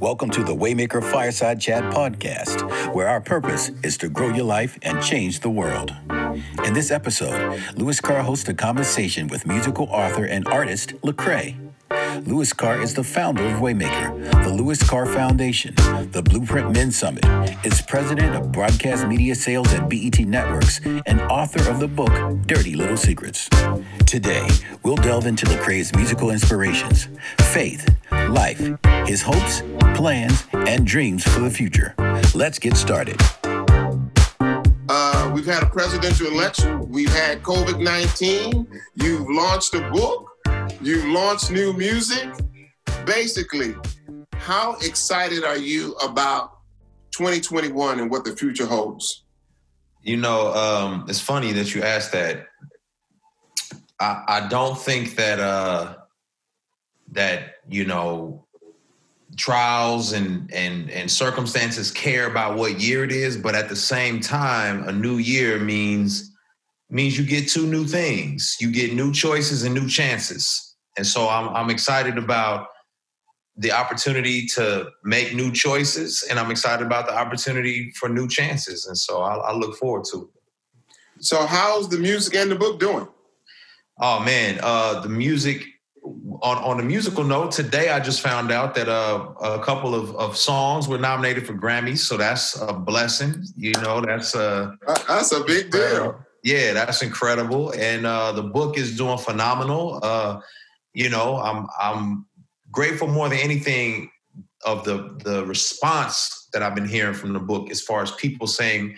Welcome to the Waymaker Fireside Chat podcast, where our purpose is to grow your life and change the world. In this episode, Louis Carr hosts a conversation with musical author and artist Lecrae. Louis Carr is the founder of Waymaker, the Louis Carr Foundation, the Blueprint Men Summit, is president of broadcast media sales at BET Networks, and author of the book Dirty Little Secrets. Today, we'll delve into Lecrae's musical inspirations, faith, life, his hopes, plans, and dreams for the future. Let's get started. Uh, we've had a presidential election. We've had COVID 19. You've launched a book. You've launched new music. Basically, how excited are you about 2021 and what the future holds? You know, um, it's funny that you asked that. I, I don't think that uh, that you know trials and and and circumstances care about what year it is, but at the same time, a new year means means you get two new things. You get new choices and new chances. And so I'm I'm excited about the opportunity to make new choices, and I'm excited about the opportunity for new chances. And so I, I look forward to it. So how's the music and the book doing? Oh man, uh, the music on on a musical note, today I just found out that uh, a couple of, of songs were nominated for Grammys, so that's a blessing. You know, that's a that's a big deal. yeah, that's incredible, and uh, the book is doing phenomenal. You know, I'm I'm grateful more than anything of the the response that I've been hearing from the book, as far as people saying,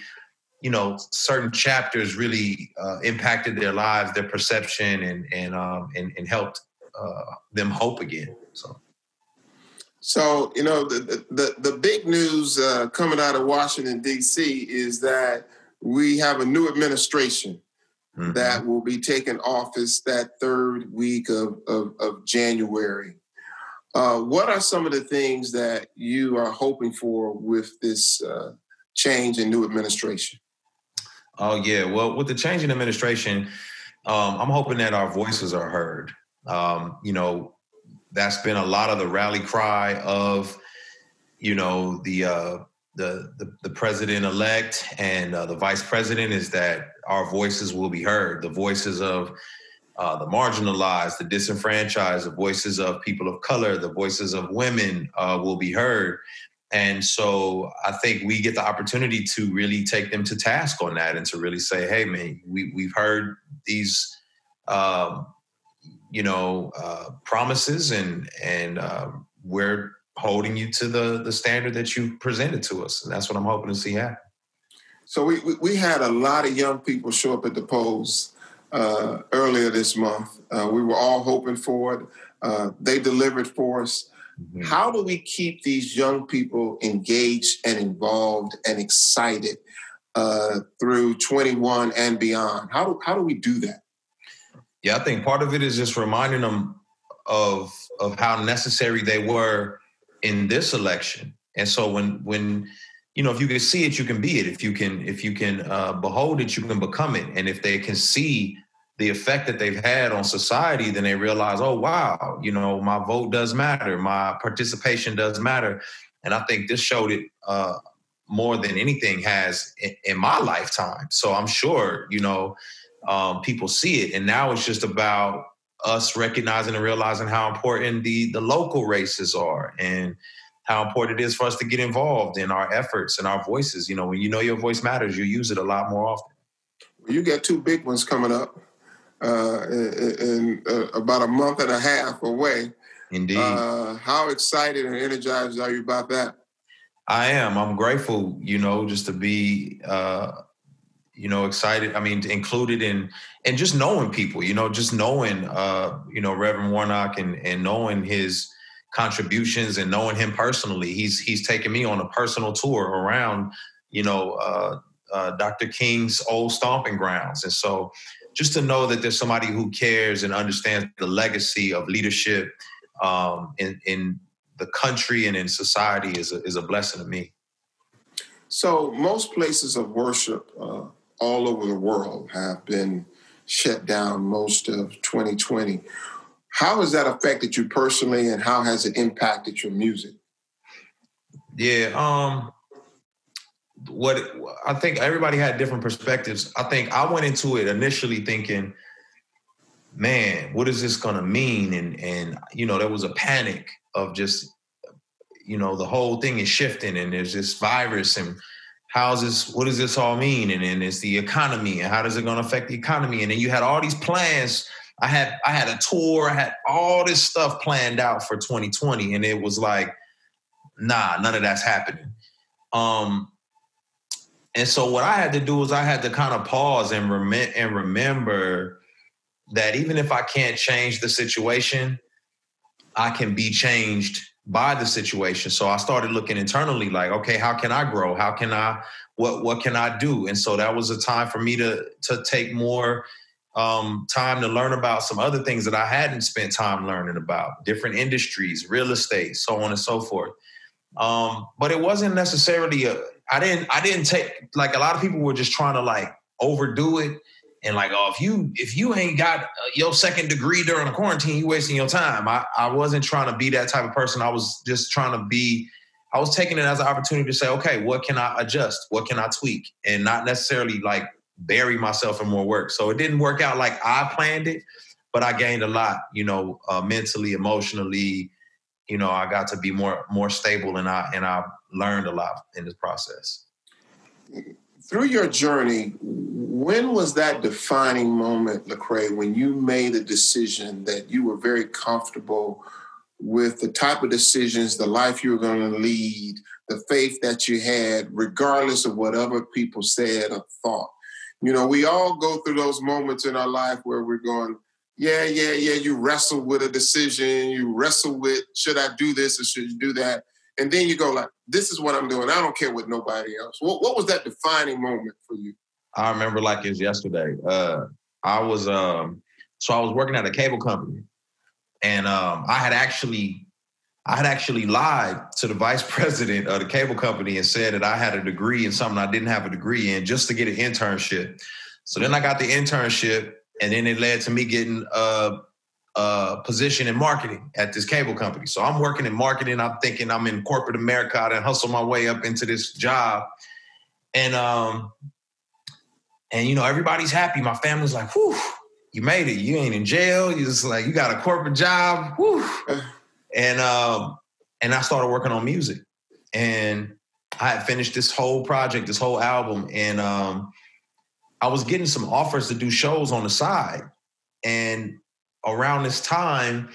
you know, certain chapters really uh, impacted their lives, their perception, and and um, and, and helped uh, them hope again. So. So you know the the, the big news uh, coming out of Washington D.C. is that we have a new administration mm-hmm. that will be taking office that third week of of, of January. Uh, what are some of the things that you are hoping for with this uh, change in new administration? Oh yeah, well, with the change in administration, um, I'm hoping that our voices are heard. Um, you know, that's been a lot of the rally cry of, you know, the uh, the, the, the president elect and uh, the vice president is that our voices will be heard. The voices of uh, the marginalized, the disenfranchised, the voices of people of color, the voices of women uh, will be heard. And so I think we get the opportunity to really take them to task on that and to really say, hey, man, we, we've heard these um, you know uh, promises and and um, we're holding you to the the standard that you presented to us and that's what i'm hoping to see happen. So we we had a lot of young people show up at the polls uh, earlier this month. Uh, we were all hoping for it. Uh, they delivered for us. Mm-hmm. how do we keep these young people engaged and involved and excited uh, through 21 and beyond? How do, how do we do that? Yeah, I think part of it is just reminding them of of how necessary they were in this election. And so when when you know if you can see it, you can be it. If you can if you can uh, behold it, you can become it. And if they can see the effect that they've had on society, then they realize, oh wow, you know, my vote does matter, my participation does matter. And I think this showed it uh, more than anything has in, in my lifetime. So I'm sure, you know, um, people see it. And now it's just about us recognizing and realizing how important the the local races are and how important it is for us to get involved in our efforts and our voices. You know, when you know your voice matters, you use it a lot more often. You got two big ones coming up uh, in, in uh, about a month and a half away. Indeed. Uh, how excited and energized are you about that? I am. I'm grateful, you know, just to be uh, you know excited i mean included in and just knowing people you know just knowing uh you know reverend warnock and and knowing his contributions and knowing him personally he's he's taken me on a personal tour around you know uh, uh dr king's old stomping grounds. And so just to know that there's somebody who cares and understands the legacy of leadership um in in the country and in society is a, is a blessing to me. So most places of worship uh, all over the world have been shut down most of 2020. How has that affected you personally, and how has it impacted your music? Yeah, um, what I think everybody had different perspectives. I think I went into it initially thinking, man, what is this gonna mean? And and you know, there was a panic of just, you know, the whole thing is shifting and there's this virus and how's this, what does this all mean? And then it's the economy and how does it gonna affect the economy? And then you had all these plans. I had I had a tour, I had all this stuff planned out for 2020, and it was like, nah, none of that's happening. Um, and so what I had to do was I had to kind of pause and rem- and remember that even if I can't change the situation, I can be changed by the situation. So I started looking internally like, okay, how can I grow? How can I what what can I do? And so that was a time for me to to take more um, time to learn about some other things that I hadn't spent time learning about, different industries, real estate, so on and so forth. Um, but it wasn't necessarily a. I didn't. I didn't take like a lot of people were just trying to like overdo it and like, oh, if you if you ain't got uh, your second degree during the quarantine, you wasting your time. I I wasn't trying to be that type of person. I was just trying to be. I was taking it as an opportunity to say, okay, what can I adjust? What can I tweak? And not necessarily like bury myself in more work. So it didn't work out like I planned it, but I gained a lot, you know, uh, mentally, emotionally, you know, I got to be more more stable and I and I learned a lot in this process. Through your journey, when was that defining moment, Lecrae, when you made a decision that you were very comfortable with the type of decisions, the life you were going to lead, the faith that you had, regardless of what other people said or thought? You know, we all go through those moments in our life where we're going, yeah, yeah, yeah, you wrestle with a decision, you wrestle with should I do this or should you do that? And then you go like, this is what I'm doing. I don't care what nobody else. What, what was that defining moment for you? I remember like it was yesterday. Uh, I was um, so I was working at a cable company, and um, I had actually I had actually lied to the vice president of the cable company and said that I had a degree in something I didn't have a degree in just to get an internship. So then I got the internship and then it led to me getting a, a, position in marketing at this cable company. So I'm working in marketing. I'm thinking I'm in corporate America and hustle my way up into this job, and um, and you know everybody's happy. My family's like, "Whew, you made it. You ain't in jail. You just like you got a corporate job." Whew. And um, and I started working on music, and I had finished this whole project, this whole album, and um, I was getting some offers to do shows on the side. And around this time,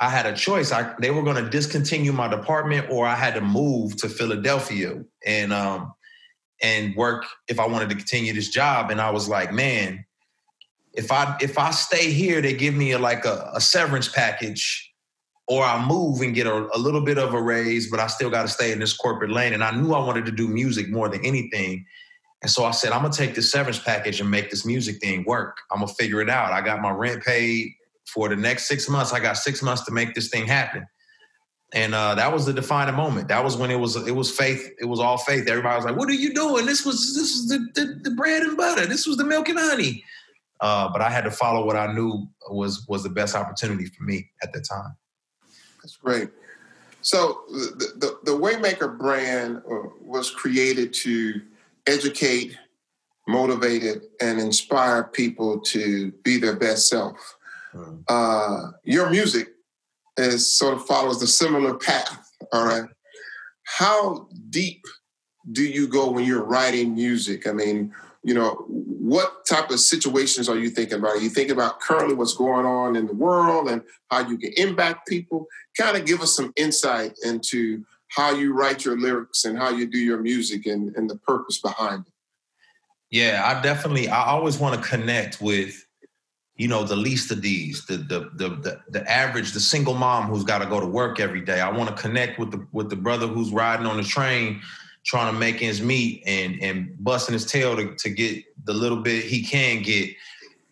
I had a choice. I, they were going to discontinue my department, or I had to move to Philadelphia and um, and work if I wanted to continue this job. And I was like, man, if I if I stay here, they give me a, like a, a severance package, or I move and get a, a little bit of a raise, but I still got to stay in this corporate lane. And I knew I wanted to do music more than anything. And so I said, I'm gonna take this severance package and make this music thing work. I'm gonna figure it out. I got my rent paid for the next six months. I got six months to make this thing happen. And uh, that was the defining moment. That was when it was it was faith. It was all faith. Everybody was like, "What are you doing? This was this was the, the, the bread and butter. This was the milk and honey." Uh, but I had to follow what I knew was was the best opportunity for me at the time. That's great. So the the, the Waymaker brand uh, was created to educate, motivate, and inspire people to be their best self. Uh, your music is sort of follows the similar path. All right. How deep do you go when you're writing music? I mean, you know, what type of situations are you thinking about? Are you thinking about currently what's going on in the world and how you can impact people? Kind of give us some insight into how you write your lyrics and how you do your music and, and the purpose behind it. Yeah, I definitely I always want to connect with you know the least of these the the the the, the average the single mom who's got to go to work every day i want to connect with the with the brother who's riding on the train trying to make ends meet and and busting his tail to, to get the little bit he can get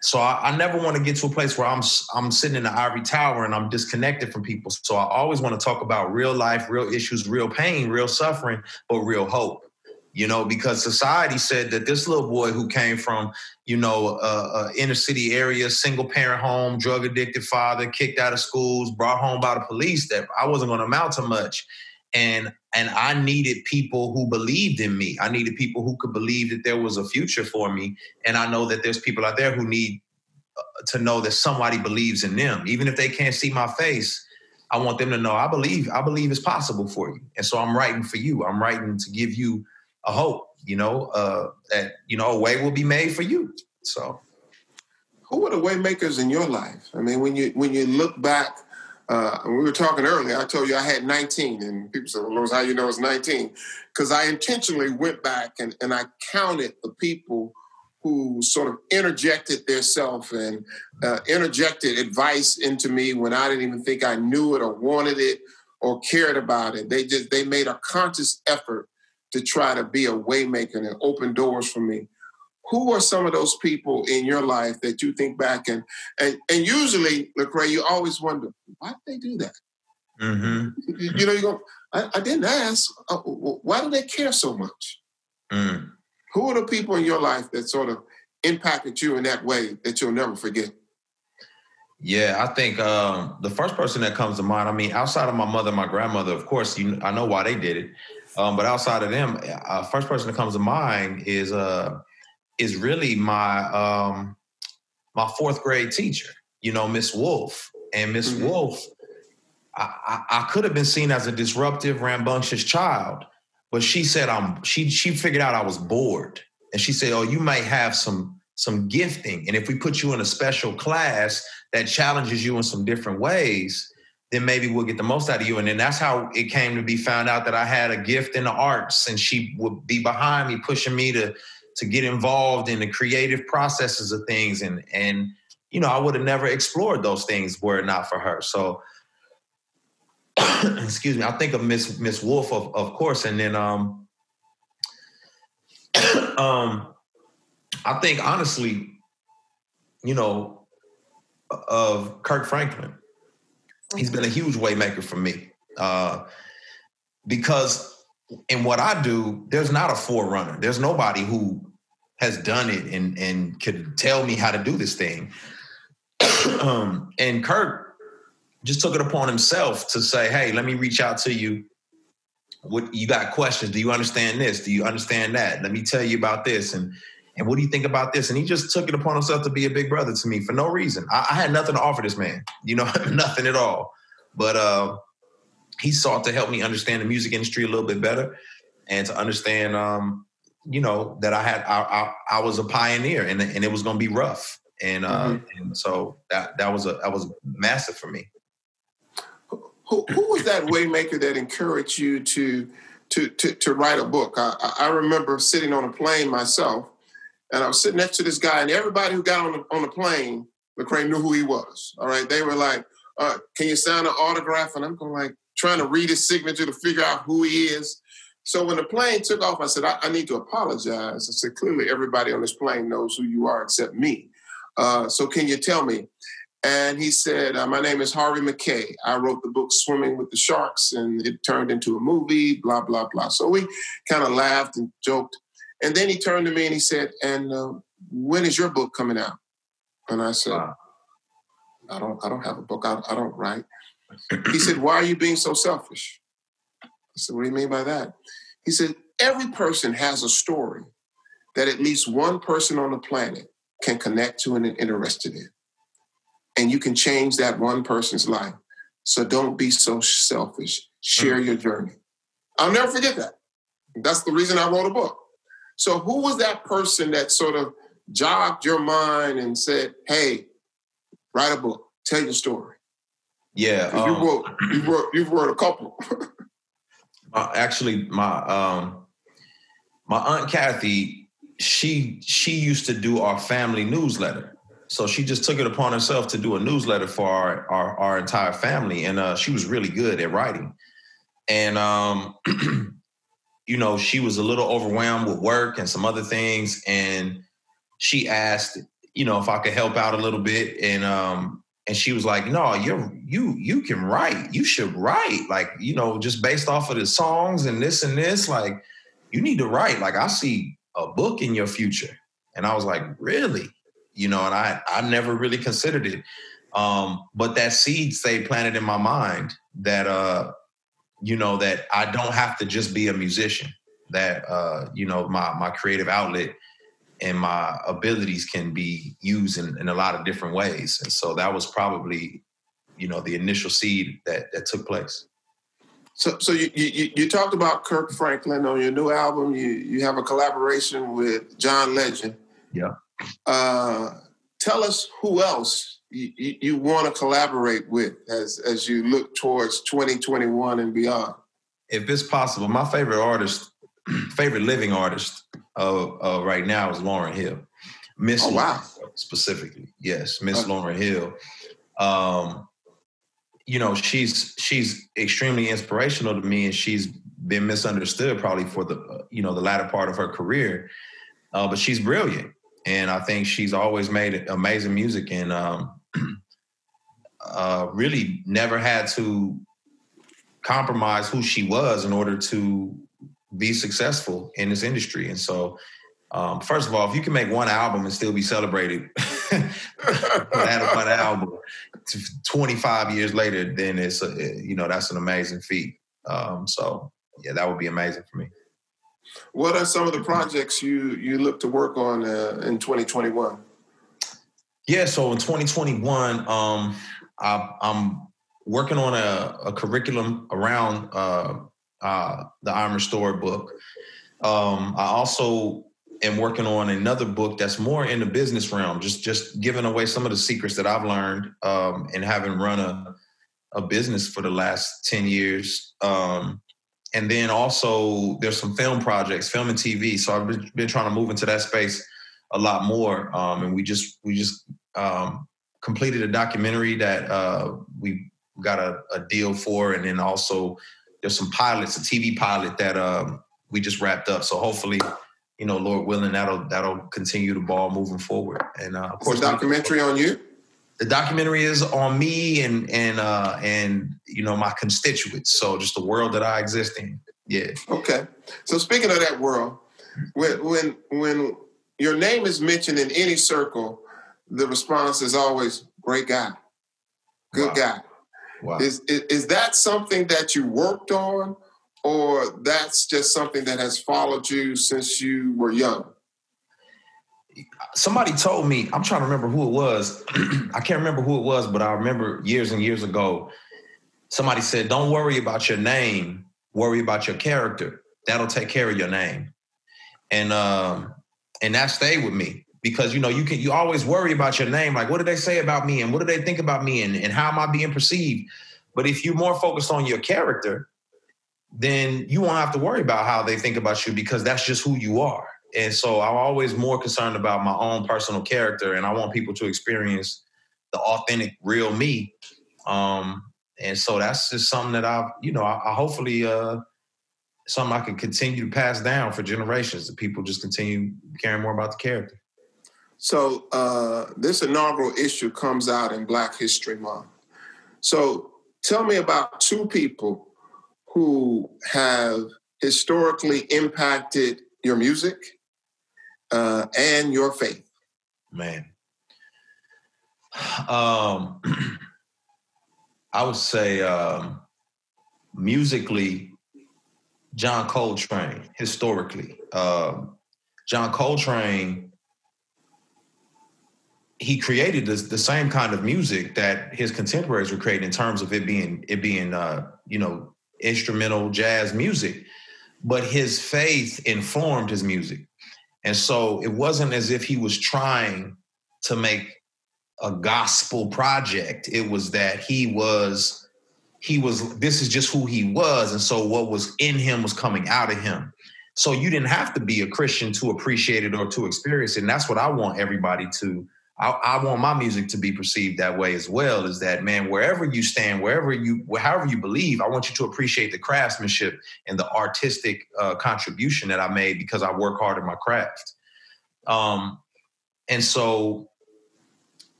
so I, I, never want to get to a place where I'm I'm sitting in the ivory tower and I'm disconnected from people. So I always want to talk about real life, real issues, real pain, real suffering, but real hope. You know, because society said that this little boy who came from, you know, uh, inner city area, single parent home, drug addicted father, kicked out of schools, brought home by the police, that I wasn't going to amount to much. And and I needed people who believed in me. I needed people who could believe that there was a future for me. And I know that there's people out there who need uh, to know that somebody believes in them, even if they can't see my face. I want them to know I believe I believe it's possible for you, and so I'm writing for you. I'm writing to give you a hope, you know, uh, that you know a way will be made for you. So, who were the waymakers in your life? I mean, when you when you look back, uh, we were talking earlier. I told you I had 19, and people said, "Well, how you know it's 19?" Because I intentionally went back and, and I counted the people who sort of interjected their self and uh, interjected advice into me when I didn't even think I knew it or wanted it or cared about it. They just they made a conscious effort to try to be a waymaker and open doors for me. Who are some of those people in your life that you think back and and and usually, Lecrae, you always wonder why did they do that? Mm-hmm. You, you, know, you go, I, I didn't ask. Uh, why do they care so much? Mm. Who are the people in your life that sort of impacted you in that way that you'll never forget? Yeah, I think um, the first person that comes to mind. I mean, outside of my mother, my grandmother, of course, you, I know why they did it. Um, but outside of them, uh, first person that comes to mind is uh, is really my um, my fourth grade teacher. You know, Miss Wolf, and Miss mm-hmm. Wolf. I, I, I could have been seen as a disruptive, rambunctious child, but she said I'm. She she figured out I was bored, and she said, "Oh, you might have some some gifting, and if we put you in a special class that challenges you in some different ways." Then maybe we'll get the most out of you. And then that's how it came to be found out that I had a gift in the arts and she would be behind me, pushing me to to get involved in the creative processes of things. And and you know, I would have never explored those things were it not for her. So excuse me, I think of Miss Miss Wolf of, of course, and then um um I think honestly, you know, of Kirk Franklin he's been a huge waymaker for me uh, because in what I do, there's not a forerunner. There's nobody who has done it and and could tell me how to do this thing. um, and Kirk just took it upon himself to say, "Hey, let me reach out to you. What you got questions? Do you understand this? Do you understand that? Let me tell you about this." And and what do you think about this? And he just took it upon himself to be a big brother to me for no reason. I, I had nothing to offer this man, you know, nothing at all. But uh, he sought to help me understand the music industry a little bit better and to understand, um, you know, that I had I, I, I was a pioneer and, and it was going to be rough. And, uh, mm-hmm. and so that that was a that was massive for me. Who, who was that waymaker that encouraged you to to to, to write a book? I, I remember sitting on a plane myself and I was sitting next to this guy, and everybody who got on the, on the plane, Lecrae knew who he was. All right, they were like, uh, "Can you sign an autograph?" And I'm going like trying to read his signature to figure out who he is. So when the plane took off, I said, I, I need to apologize. I said, clearly everybody on this plane knows who you are except me. Uh, so can you tell me? And he said, uh, My name is Harvey Mackay. I wrote the book Swimming with the Sharks, and it turned into a movie, blah, blah, blah. So we kind of laughed and joked. And then he turned to me and he said, "And uh, when is your book coming out?" And I said, wow. "I don't, I don't have a book. I, I don't write." he said, "Why are you being so selfish?" I said, "What do you mean by that?" He said, "Every person has a story that at least one person on the planet can connect to and interested in, and you can change that one person's life. So don't be so selfish. Share mm-hmm. your journey." I'll never forget that. That's the reason I wrote a book. So who was that person that sort of jogged your mind and said, "Hey, write a book, tell your story"? Yeah, um, you wrote, you wrote, you wrote a couple. actually, my um, my aunt Kathy, she she used to do our family newsletter. So she just took it upon herself to do a newsletter for our our, our entire family, and uh, she was really good at writing. And um, you know, she was a little overwhelmed with work and some other things. And she asked, you know, if I could help out a little bit. And um, and she was like, no, you're you you can write. You should write. Like, you know, just based off of the songs and this and this, like, you need to write. Like I see a book in your future. And I was like, really? You know, and I I never really considered it. Um, but that seed stayed planted in my mind that uh, you know, that I don't have to just be a musician. That uh, you know, my my creative outlet and my abilities can be used in, in a lot of different ways. And so that was probably, you know, the initial seed that that took place. So, so you, you, you talked about Kirk Franklin on your new album. You you have a collaboration with John Legend. Yeah. Uh, tell us who else you, you, want to collaborate with as as you look towards 2021 and beyond. If it's possible, my favorite artist, favorite living artist of, of right now is Lauryn Hill. Miss oh, wow. specifically, yes, Miss okay. Lauryn Hill. Um, you know she's she's extremely inspirational to me and she's been misunderstood probably for the you know the latter part of her career uh, but she's brilliant and i think she's always made amazing music and um, uh, really never had to compromise who she was in order to be successful in this industry and so um, first of all, if you can make one album and still be celebrated that one album 25 years later, then it's a, you know that's an amazing feat. Um, so yeah, that would be amazing for me. What are some of the projects you you look to work on uh, in 2021? Yeah, so in 2021, um, I, am working on a, a curriculum around uh, uh, the I'm Restored book. Um, I also am working on another book that's more in the business realm, just just giving away some of the secrets that I've learned um, and having run a a business for the last ten years. Um, and then also there's some film projects, film and TV. So I've been, been trying to move into that space a lot more. Um, and we just we just um, completed a documentary that uh, we got a, a, deal for, and then also there's some pilots, a TV pilot that um, we just wrapped up. So hopefully you know, Lord willing, that'll that'll continue the ball moving forward. And uh, of course, the documentary on you. The documentary is on me and and uh, and you know my constituents. So just the world that I exist in. Yeah. Okay. So speaking of that world, when when when your name is mentioned in any circle, the response is always "great guy, good wow. guy." Wow. Is, is is that something that you worked on? or that's just something that has followed you since you were young? Somebody told me, I'm trying to remember who it was. I can't remember who it was, but I remember years and years ago, somebody said, Don't worry about your name, worry about your character. That'll take care of your name. And um, and that stayed with me because you know you can you always worry about your name like what do they say about me and what do they think about me and, and how am i being perceived but if you're more focused on your character then you won't have to worry about how they think about you because that's just who you are. And so I'm always more concerned about my own personal character, and I want people to experience the authentic, real me. Um, and so that's just something that I, you know, I, I hopefully uh, something I can continue to pass down for generations. That people just continue caring more about the character. So uh, this inaugural issue comes out in Black History Month. So tell me about two people who have historically impacted your music uh, and your faith? Man. Um, I would say um, musically, John Coltrane, historically. Um, John Coltrane, he created the same kind of music that his contemporaries were creating in terms of it being it being uh, you know instrumental jazz music, but his faith informed his music. And so it wasn't as if he was trying to make a gospel project. It was that he was he was this is just who he was and so what was in him was coming out of him. So you didn't have to be a Christian to appreciate it or to experience it. And that's what I want everybody to I, I, want my music to be perceived that way as well. Is that man, wherever you stand, wherever you, however you believe, I want you to appreciate the craftsmanship and the artistic uh, contribution that I made because I work hard at my craft. Um, and so,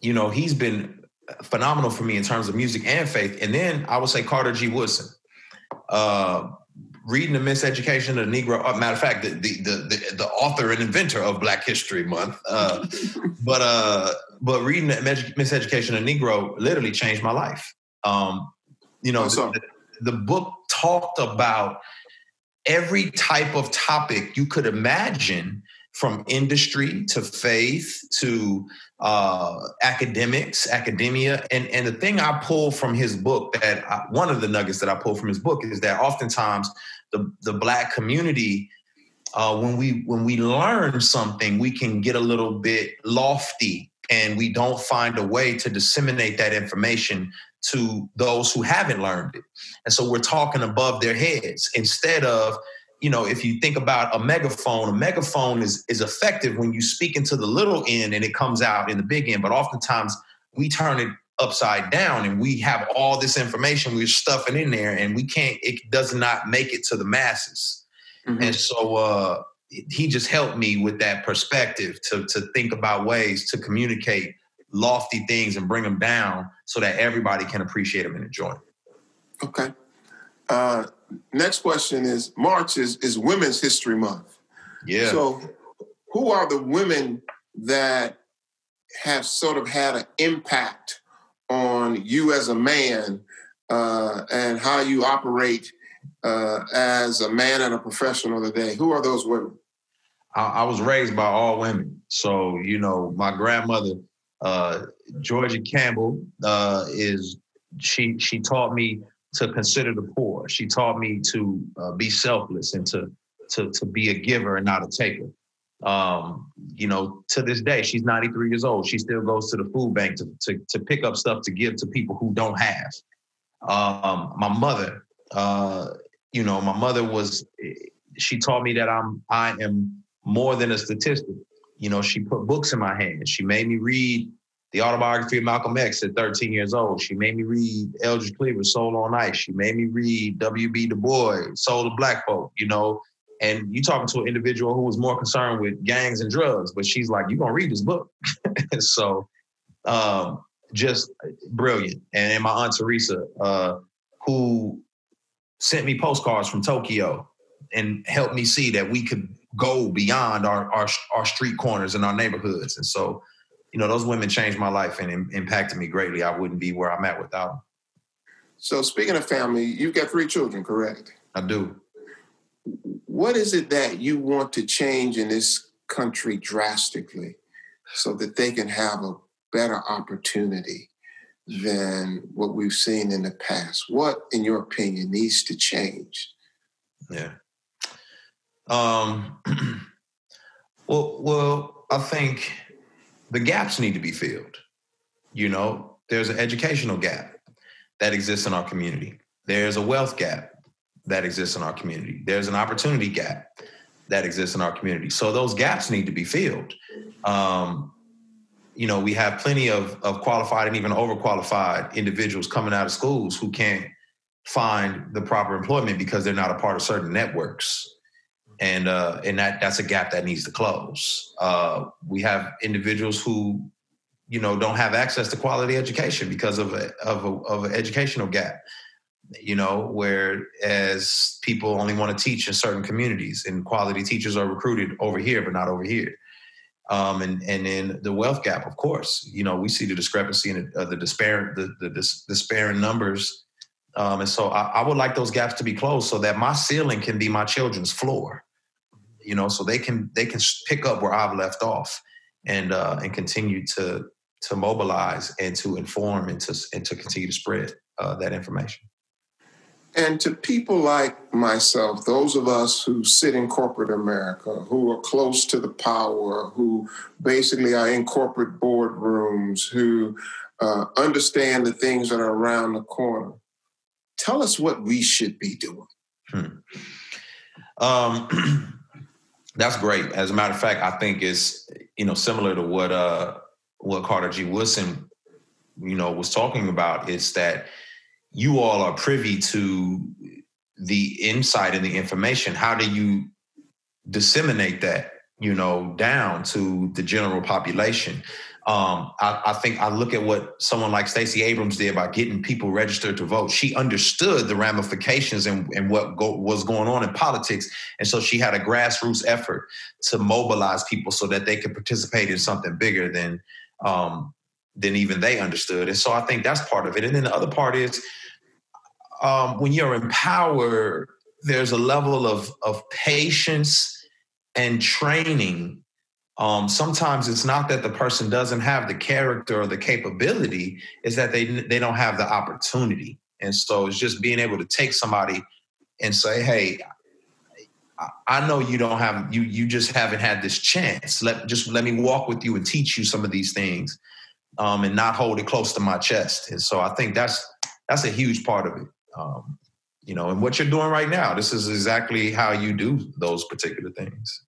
you know, he's been phenomenal for me in terms of music and faith. And then I would say Carter G. Woodson. Uh, reading the Miseducation of the Negro. Uh, matter of fact, the, the the, the author and inventor of Black History Month. Uh, but uh, but reading the Miseducation of the Negro literally changed my life. Um, you know, the, the, book talked about every type of topic you could imagine, from industry to faith to uh, academics, academia, and and the thing I pull from his book that I, one of the nuggets that I pull from his book is that oftentimes the the black community uh, when we when we learn something we can get a little bit lofty and we don't find a way to disseminate that information to those who haven't learned it. And so we're talking above their heads instead of you know if you think about a megaphone a megaphone is is effective when you speak into the little end and it comes out in the big end but oftentimes we turn it upside down and we have all this information we're stuffing in there and we can't it does not make it to the masses. Mm-hmm. and so uh he just helped me with that perspective to to think about ways to communicate lofty things and bring them down so that everybody can appreciate them and enjoy them okay. Uh next question is march is is women's history month. Yeah. So who are the women that have sort of had an impact on you as a man uh, and how you operate uh, as a man and a professional today? Who are those women? I, I was raised by all women. So, you know, my grandmother, uh, Georgia Campbell, uh, is she she taught me to consider the poor. She taught me to uh, be selfless and to to to be a giver and not a taker. Um, you know, to this day, she's 93 years old. She still goes to the food bank to, to, to pick up stuff to give to people who don't have. Um, my mother, uh, you know, my mother was, she taught me that I'm, I am more than a statistic. You know, she put books in my hands. She made me read the autobiography of Malcolm X at 13 years old. She made me read Eldridge Cleaver's Soul on Ice. She made me read W.B. Du Bois, Soul of Black Folk. You know, and you talking to an individual who was more concerned with gangs and drugs, but she's like, "You're gonna read this book." so, um, just brilliant. And, and my aunt Teresa, uh, who sent me postcards from Tokyo and helped me see that we could go beyond our our, our street corners and our neighborhoods. And so, you know, those women changed my life and Im- impacted me greatly. I wouldn't be where I'm at without them. So, speaking of family, you've got three children, correct? I do what is it that you want to change in this country drastically so that they can have a better opportunity than what we've seen in the past? What, in your opinion, needs to change? Yeah. Um, well, well, I think the gaps need to be filled. You know, there's an educational gap that exists in our community. There's a wealth gap that exists in our community. There's an opportunity gap that exists in our community. So those gaps need to be filled. Um, you know, we have plenty of, of qualified and even overqualified individuals coming out of schools who can't find the proper employment because they're not a part of certain networks. And uh, and that that's a gap that needs to close. Uh, we have individuals who, you know, don't have access to quality education because of a, of a, of an educational gap you know, whereas people only want to teach in certain communities and quality teachers are recruited over here, but not over here. Um, and and then the wealth gap, of course, you know, we see the discrepancy and the, uh, the despair, the, the dis- despairing numbers. Um, and so I, I would like those gaps to be closed so that my ceiling can be my children's floor, you know, so they can they can pick up where I've left off and uh, and continue to to mobilize and to inform and to and to continue to spread uh, that information. And to people like myself, those of us who sit in corporate America, who are close to the power, who basically are in corporate boardrooms, who uh, understand the things that are around the corner, tell us what we should be doing. Hmm. Um, that's great. As a matter of fact, I think it's you know similar to what uh, what Carter G. Woodson you know was talking about. Is that you all are privy to the insight and the information. How do you disseminate that, you know, down to the general population? Um, I, I, think I look at what someone like Stacey Abrams did by getting people registered to vote. She understood the ramifications and, and what go, was going on in politics. And so she had a grassroots effort to mobilize people so that they could participate in something bigger than um, than even they understood. And so I think that's part of it. And then the other part is um, when you're in power, there's a level of of patience and training um, sometimes it's not that the person doesn't have the character or the capability it's that they they don't have the opportunity and so it's just being able to take somebody and say hey I know you don't have you you just haven't had this chance. Let just let me walk with you and teach you some of these things, um, and not hold it close to my chest. And so I think that's that's a huge part of it. Um, you know, and what you're doing right now, this is exactly how you do those particular things.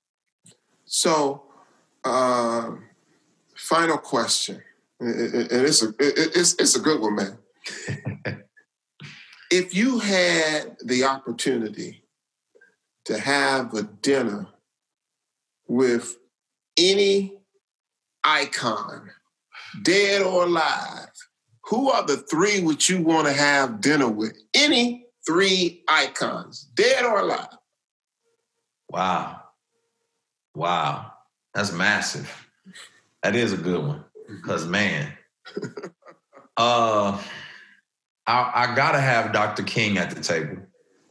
So uh, final question, and it's a it's it's a good one, man. if you had the opportunity to have a dinner with any icon, dead or alive, who are the three which you want to have dinner with? Any three icons, dead or alive? Wow. Wow. That's massive. That is a good one. Cause man, uh, I, I gotta have Dr. King at the table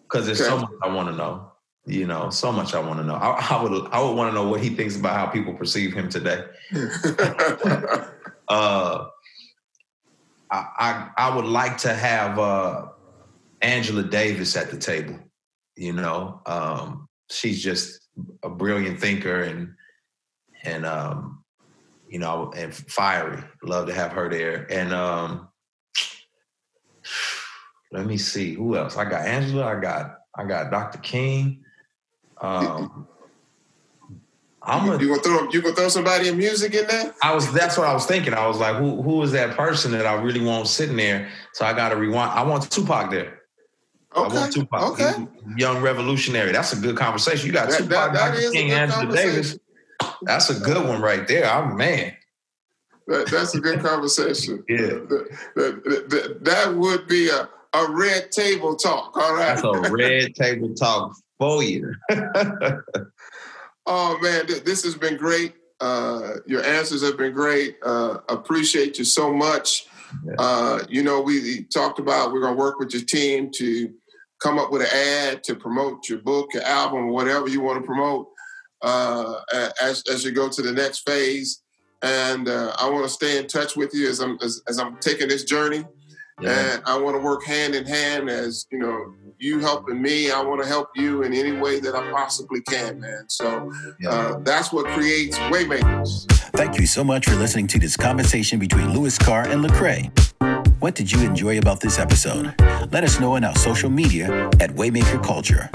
because there's okay. so much I want to know. You know, so much I want to know. I, I, would I would want to know what he thinks about how people perceive him today. uh, I, I, I would like to have uh, Angela Davis at the table. You know, um, she's just a brilliant thinker and and um, you know, and fiery. Love to have her there. And um, let me see who else. I got Angela. I got I got Dr. King. Um, I'm you, a, you gonna throw you gonna throw somebody in music in there? I was that's what I was thinking. I was like, who who is that person that I really want sitting there? So I got to rewind. I want Tupac there. Okay. I want Tupac. Okay. Young revolutionary. That's a good conversation. You got that, Tupac, that, that Dr. King, Angela Davis. That's a good one right there. I'm man. That, that's a good conversation. yeah. That, that, that, would be a, a red table talk. All right. That's a red table talk for you. oh man, this has been great. Uh, your answers have been great. Uh, appreciate you so much. Uh, you know, we talked about we're going to work with your team to come up with an ad to promote your book, your album, whatever you want to promote uh, as, as you go to the next phase. And uh, I want to stay in touch with you as I'm as, as I'm taking this journey. Yeah. And I want to work hand in hand as you know you helping me. I want to help you in any way that I possibly can, man. So uh, that's what creates Waymakers. Thank you so much for listening to this conversation between Louis Carr and Lecrae. What did you enjoy about this episode? Let us know on our social media at Waymaker Culture.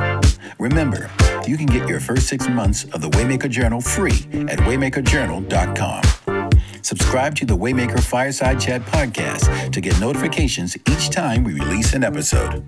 Remember, you can get your first six months of the Waymaker Journal free at waymakerjournal.com. Subscribe to the Waymaker Fireside Chat podcast to get notifications each time we release an episode.